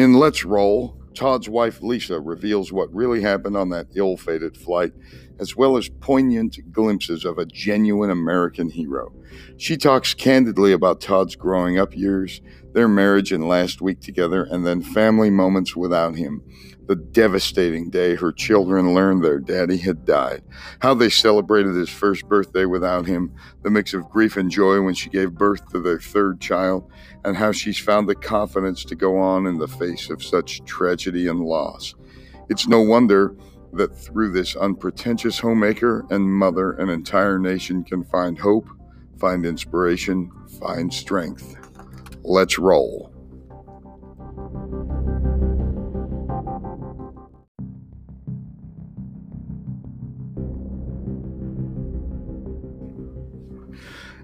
In Let's Roll, Todd's wife Lisa reveals what really happened on that ill fated flight, as well as poignant glimpses of a genuine American hero. She talks candidly about Todd's growing up years, their marriage and last week together, and then family moments without him. The devastating day her children learned their daddy had died, how they celebrated his first birthday without him, the mix of grief and joy when she gave birth to their third child, and how she's found the confidence to go on in the face of such tragedy and loss. It's no wonder that through this unpretentious homemaker and mother, an entire nation can find hope, find inspiration, find strength. Let's roll.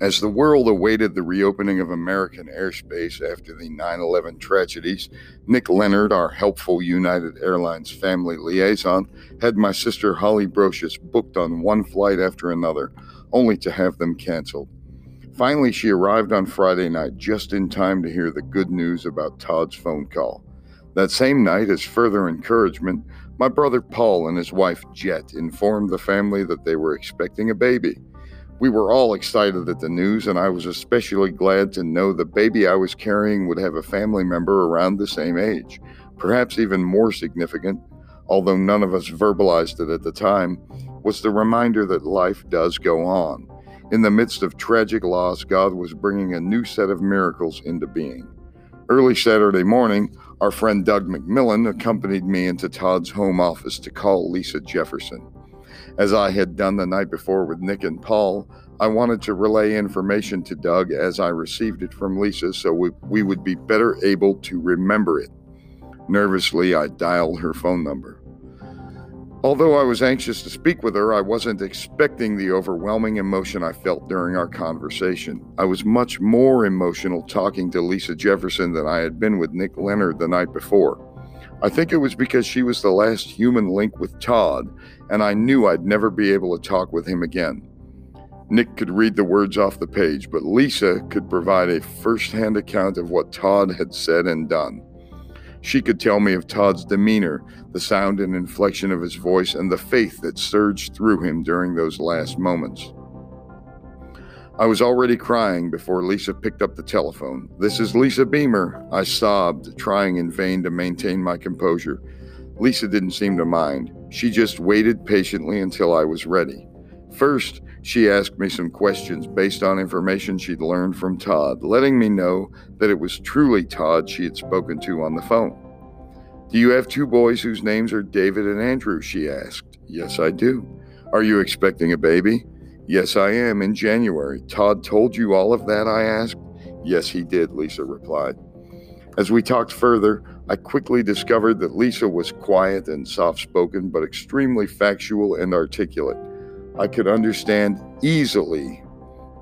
As the world awaited the reopening of American airspace after the 9 11 tragedies, Nick Leonard, our helpful United Airlines family liaison, had my sister Holly Brosious booked on one flight after another, only to have them canceled. Finally, she arrived on Friday night just in time to hear the good news about Todd's phone call. That same night, as further encouragement, my brother Paul and his wife Jet informed the family that they were expecting a baby. We were all excited at the news, and I was especially glad to know the baby I was carrying would have a family member around the same age. Perhaps even more significant, although none of us verbalized it at the time, was the reminder that life does go on. In the midst of tragic loss, God was bringing a new set of miracles into being. Early Saturday morning, our friend Doug McMillan accompanied me into Todd's home office to call Lisa Jefferson. As I had done the night before with Nick and Paul, I wanted to relay information to Doug as I received it from Lisa so we, we would be better able to remember it. Nervously, I dialed her phone number. Although I was anxious to speak with her, I wasn't expecting the overwhelming emotion I felt during our conversation. I was much more emotional talking to Lisa Jefferson than I had been with Nick Leonard the night before. I think it was because she was the last human link with Todd, and I knew I'd never be able to talk with him again. Nick could read the words off the page, but Lisa could provide a first hand account of what Todd had said and done. She could tell me of Todd's demeanor, the sound and inflection of his voice, and the faith that surged through him during those last moments. I was already crying before Lisa picked up the telephone. This is Lisa Beamer, I sobbed, trying in vain to maintain my composure. Lisa didn't seem to mind. She just waited patiently until I was ready. First, she asked me some questions based on information she'd learned from Todd, letting me know that it was truly Todd she had spoken to on the phone. Do you have two boys whose names are David and Andrew? she asked. Yes, I do. Are you expecting a baby? Yes, I am, in January. Todd told you all of that, I asked. Yes, he did, Lisa replied. As we talked further, I quickly discovered that Lisa was quiet and soft spoken, but extremely factual and articulate. I could understand easily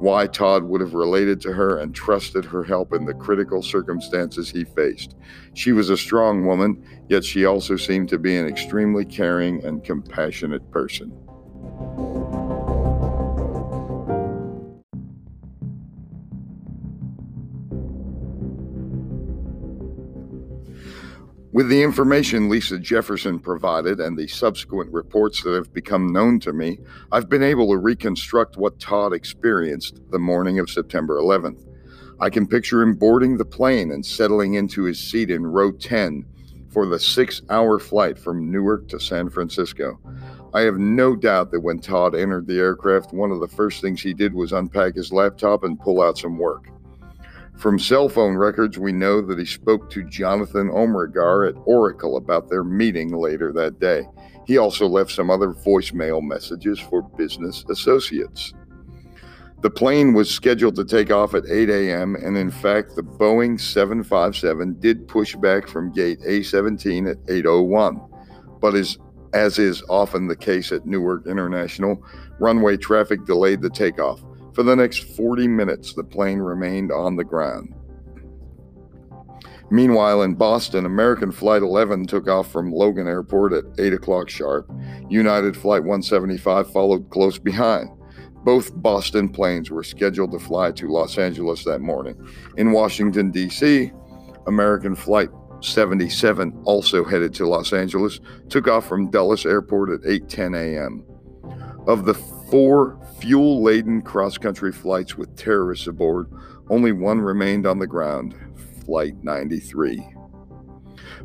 why Todd would have related to her and trusted her help in the critical circumstances he faced. She was a strong woman, yet she also seemed to be an extremely caring and compassionate person. With the information Lisa Jefferson provided and the subsequent reports that have become known to me, I've been able to reconstruct what Todd experienced the morning of September 11th. I can picture him boarding the plane and settling into his seat in row 10 for the six hour flight from Newark to San Francisco. I have no doubt that when Todd entered the aircraft, one of the first things he did was unpack his laptop and pull out some work. From cell phone records, we know that he spoke to Jonathan Omrigar at Oracle about their meeting later that day. He also left some other voicemail messages for business associates. The plane was scheduled to take off at 8 a.m., and in fact, the Boeing 757 did push back from gate A17 at 8:01. But as, as is often the case at Newark International, runway traffic delayed the takeoff. For the next 40 minutes, the plane remained on the ground. Meanwhile, in Boston, American Flight 11 took off from Logan Airport at 8 o'clock sharp. United Flight 175 followed close behind. Both Boston planes were scheduled to fly to Los Angeles that morning. In Washington, D.C., American Flight 77, also headed to Los Angeles, took off from Dulles Airport at 8:10 a.m. Of the four fuel-laden cross-country flights with terrorists aboard, only one remained on the ground, Flight 93.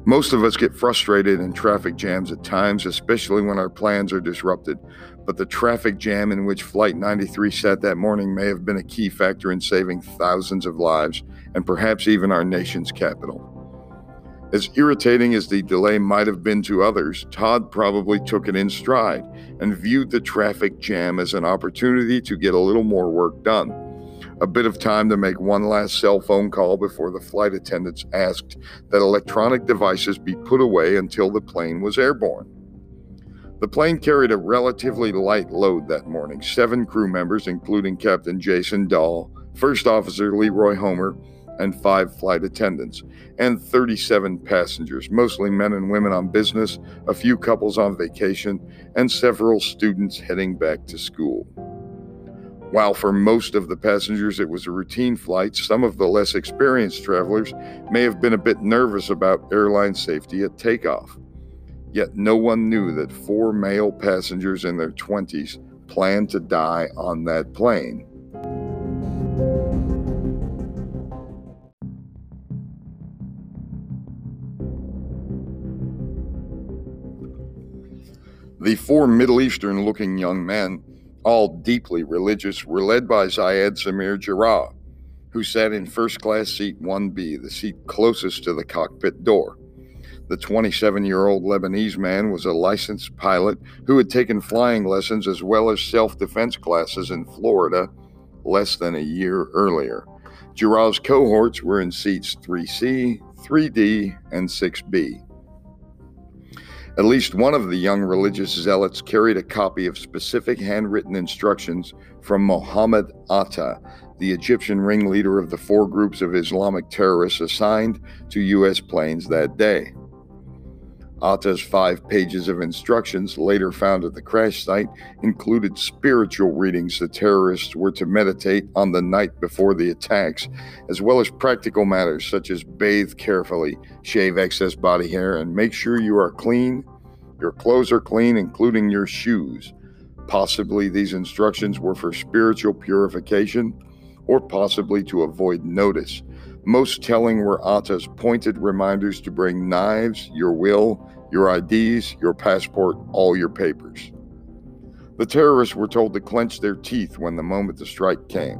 Most of us get frustrated in traffic jams at times, especially when our plans are disrupted. But the traffic jam in which Flight 93 sat that morning may have been a key factor in saving thousands of lives and perhaps even our nation's capital. As irritating as the delay might have been to others, Todd probably took it in stride and viewed the traffic jam as an opportunity to get a little more work done. A bit of time to make one last cell phone call before the flight attendants asked that electronic devices be put away until the plane was airborne. The plane carried a relatively light load that morning seven crew members, including Captain Jason Dahl, First Officer Leroy Homer, and five flight attendants, and 37 passengers, mostly men and women on business, a few couples on vacation, and several students heading back to school. While for most of the passengers it was a routine flight, some of the less experienced travelers may have been a bit nervous about airline safety at takeoff. Yet no one knew that four male passengers in their 20s planned to die on that plane. The four Middle Eastern looking young men, all deeply religious, were led by Ziad Samir Jarrah, who sat in first class seat 1B, the seat closest to the cockpit door. The 27 year old Lebanese man was a licensed pilot who had taken flying lessons as well as self defense classes in Florida less than a year earlier. Jarrah's cohorts were in seats 3C, 3D, and 6B. At least one of the young religious zealots carried a copy of specific handwritten instructions from Mohammed Atta, the Egyptian ringleader of the four groups of Islamic terrorists assigned to U.S. planes that day. Atta's five pages of instructions, later found at the crash site, included spiritual readings the terrorists were to meditate on the night before the attacks, as well as practical matters such as bathe carefully, shave excess body hair, and make sure you are clean. Your clothes are clean, including your shoes. Possibly these instructions were for spiritual purification, or possibly to avoid notice. Most telling were Atta's pointed reminders to bring knives, your will, your IDs, your passport, all your papers. The terrorists were told to clench their teeth when the moment the strike came.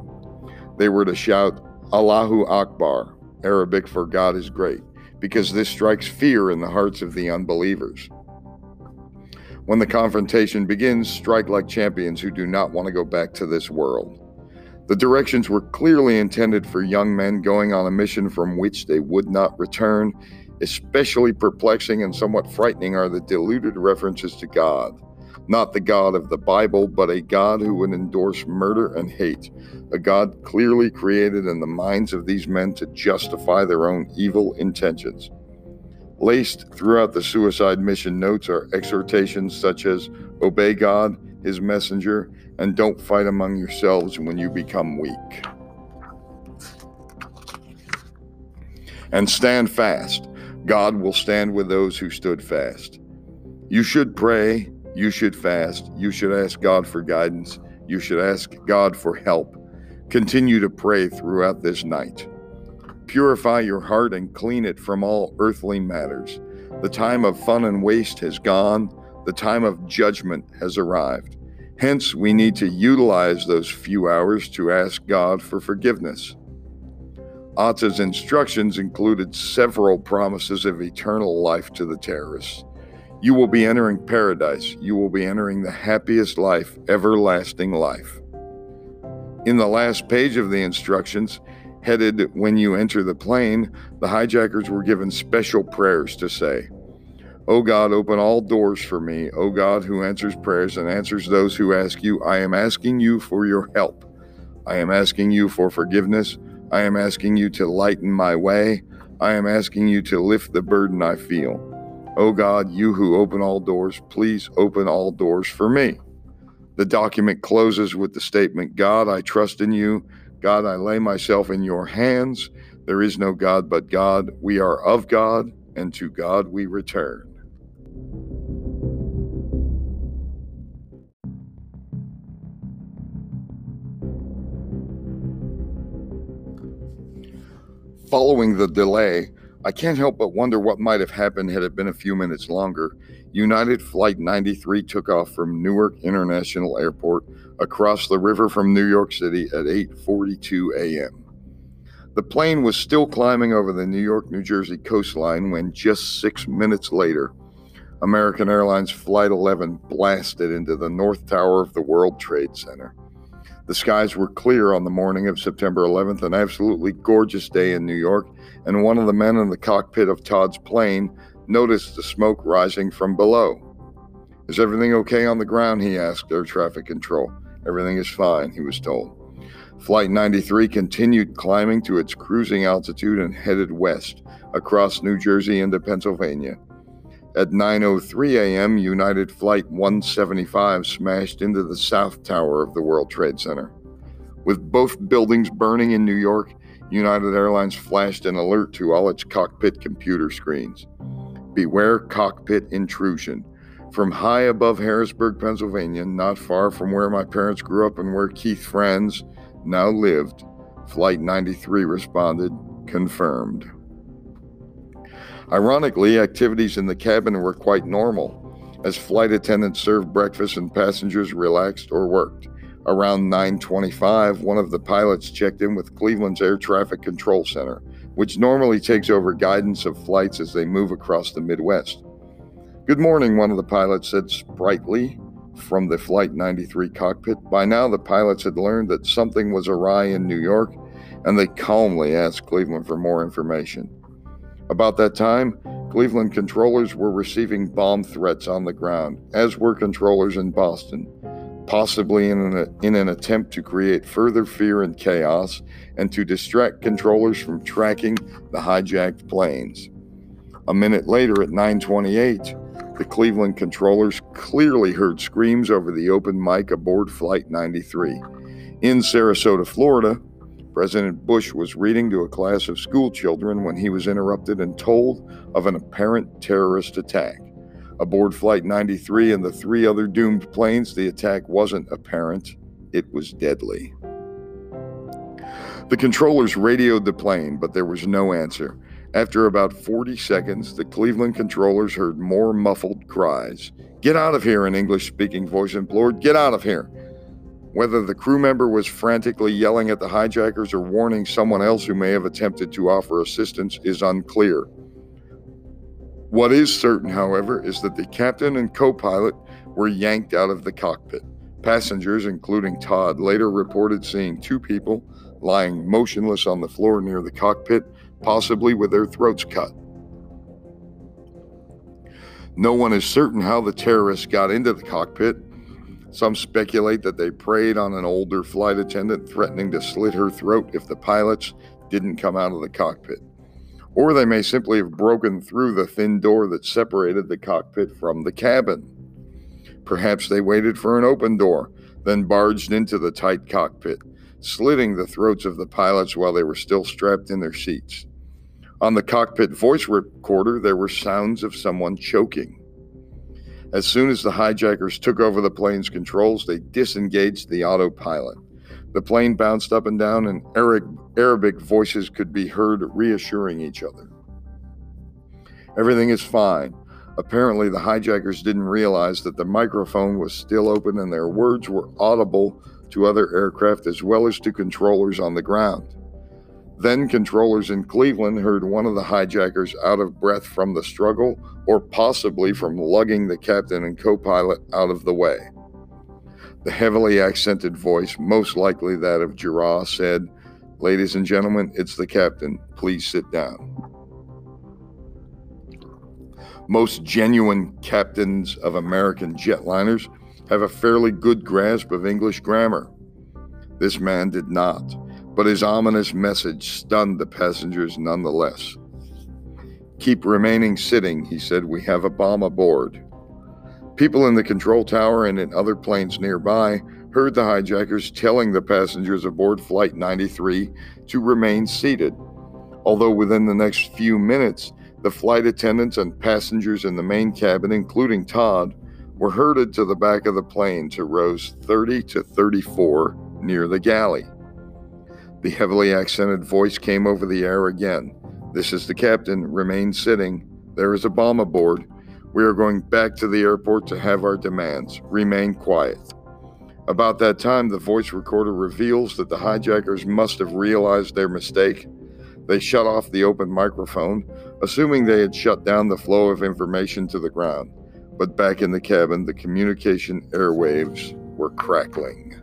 They were to shout, Allahu Akbar, Arabic for God is great, because this strikes fear in the hearts of the unbelievers. When the confrontation begins, strike like champions who do not want to go back to this world. The directions were clearly intended for young men going on a mission from which they would not return. Especially perplexing and somewhat frightening are the diluted references to God. Not the God of the Bible, but a God who would endorse murder and hate. A God clearly created in the minds of these men to justify their own evil intentions. Laced throughout the suicide mission notes are exhortations such as Obey God, His messenger, and don't fight among yourselves when you become weak. And stand fast. God will stand with those who stood fast. You should pray, you should fast, you should ask God for guidance, you should ask God for help. Continue to pray throughout this night. Purify your heart and clean it from all earthly matters. The time of fun and waste has gone, the time of judgment has arrived. Hence, we need to utilize those few hours to ask God for forgiveness. Atta's instructions included several promises of eternal life to the terrorists. You will be entering paradise. You will be entering the happiest life, everlasting life. In the last page of the instructions, headed when you enter the plane, the hijackers were given special prayers to say. O God, open all doors for me. O God, who answers prayers and answers those who ask you, I am asking you for your help. I am asking you for forgiveness. I am asking you to lighten my way. I am asking you to lift the burden I feel. O God, you who open all doors, please open all doors for me. The document closes with the statement God, I trust in you. God, I lay myself in your hands. There is no God but God. We are of God and to God we return. Following the delay, I can't help but wonder what might have happened had it been a few minutes longer. United Flight 93 took off from Newark International Airport across the river from New York City at 8:42 a.m. The plane was still climbing over the New York New Jersey coastline when just 6 minutes later, American Airlines Flight 11 blasted into the North Tower of the World Trade Center. The skies were clear on the morning of September 11th, an absolutely gorgeous day in New York, and one of the men in the cockpit of Todd's plane noticed the smoke rising from below. Is everything okay on the ground? he asked air traffic control. Everything is fine, he was told. Flight 93 continued climbing to its cruising altitude and headed west across New Jersey into Pennsylvania. At 9:03 a.m., United Flight 175 smashed into the south tower of the World Trade Center. With both buildings burning in New York, United Airlines flashed an alert to all its cockpit computer screens. Beware cockpit intrusion. From high above Harrisburg, Pennsylvania, not far from where my parents grew up and where Keith Franz now lived, Flight 93 responded, confirmed. Ironically, activities in the cabin were quite normal, as flight attendants served breakfast and passengers relaxed or worked. Around 9:25, one of the pilots checked in with Cleveland's Air Traffic Control Center, which normally takes over guidance of flights as they move across the Midwest. Good morning, one of the pilots said sprightly from the Flight 93 cockpit. By now, the pilots had learned that something was awry in New York, and they calmly asked Cleveland for more information. About that time, Cleveland controllers were receiving bomb threats on the ground, as were controllers in Boston, possibly in an, in an attempt to create further fear and chaos and to distract controllers from tracking the hijacked planes. A minute later at 928, the Cleveland controllers clearly heard screams over the open mic aboard Flight 93. In Sarasota, Florida, President Bush was reading to a class of school children when he was interrupted and told of an apparent terrorist attack. Aboard Flight 93 and the three other doomed planes, the attack wasn't apparent, it was deadly. The controllers radioed the plane, but there was no answer. After about 40 seconds, the Cleveland controllers heard more muffled cries. Get out of here, an English speaking voice implored. Get out of here. Whether the crew member was frantically yelling at the hijackers or warning someone else who may have attempted to offer assistance is unclear. What is certain, however, is that the captain and co pilot were yanked out of the cockpit. Passengers, including Todd, later reported seeing two people lying motionless on the floor near the cockpit, possibly with their throats cut. No one is certain how the terrorists got into the cockpit some speculate that they preyed on an older flight attendant, threatening to slit her throat if the pilots didn't come out of the cockpit. Or they may simply have broken through the thin door that separated the cockpit from the cabin. Perhaps they waited for an open door, then barged into the tight cockpit, slitting the throats of the pilots while they were still strapped in their seats. On the cockpit voice recorder, there were sounds of someone choking. As soon as the hijackers took over the plane's controls, they disengaged the autopilot. The plane bounced up and down, and Arabic voices could be heard reassuring each other. Everything is fine. Apparently, the hijackers didn't realize that the microphone was still open and their words were audible to other aircraft as well as to controllers on the ground. Then controllers in Cleveland heard one of the hijackers out of breath from the struggle or possibly from lugging the captain and co pilot out of the way. The heavily accented voice, most likely that of Jarrah, said, Ladies and gentlemen, it's the captain. Please sit down. Most genuine captains of American jetliners have a fairly good grasp of English grammar. This man did not but his ominous message stunned the passengers nonetheless. Keep remaining sitting, he said. We have a bomb aboard. People in the control tower and in other planes nearby heard the hijackers telling the passengers aboard Flight 93 to remain seated. Although within the next few minutes, The flight attendants and passengers in the main cabin, including Todd, were herded to the back of the plane to rows 30 to 34 near the galley. The heavily accented voice came over the air again. This is the captain. Remain sitting. There is a bomb aboard. We are going back to the airport to have our demands. Remain quiet. About that time, the voice recorder reveals that the hijackers must have realized their mistake. They shut off the open microphone, assuming they had shut down the flow of information to the ground. But back in the cabin, the communication airwaves were crackling.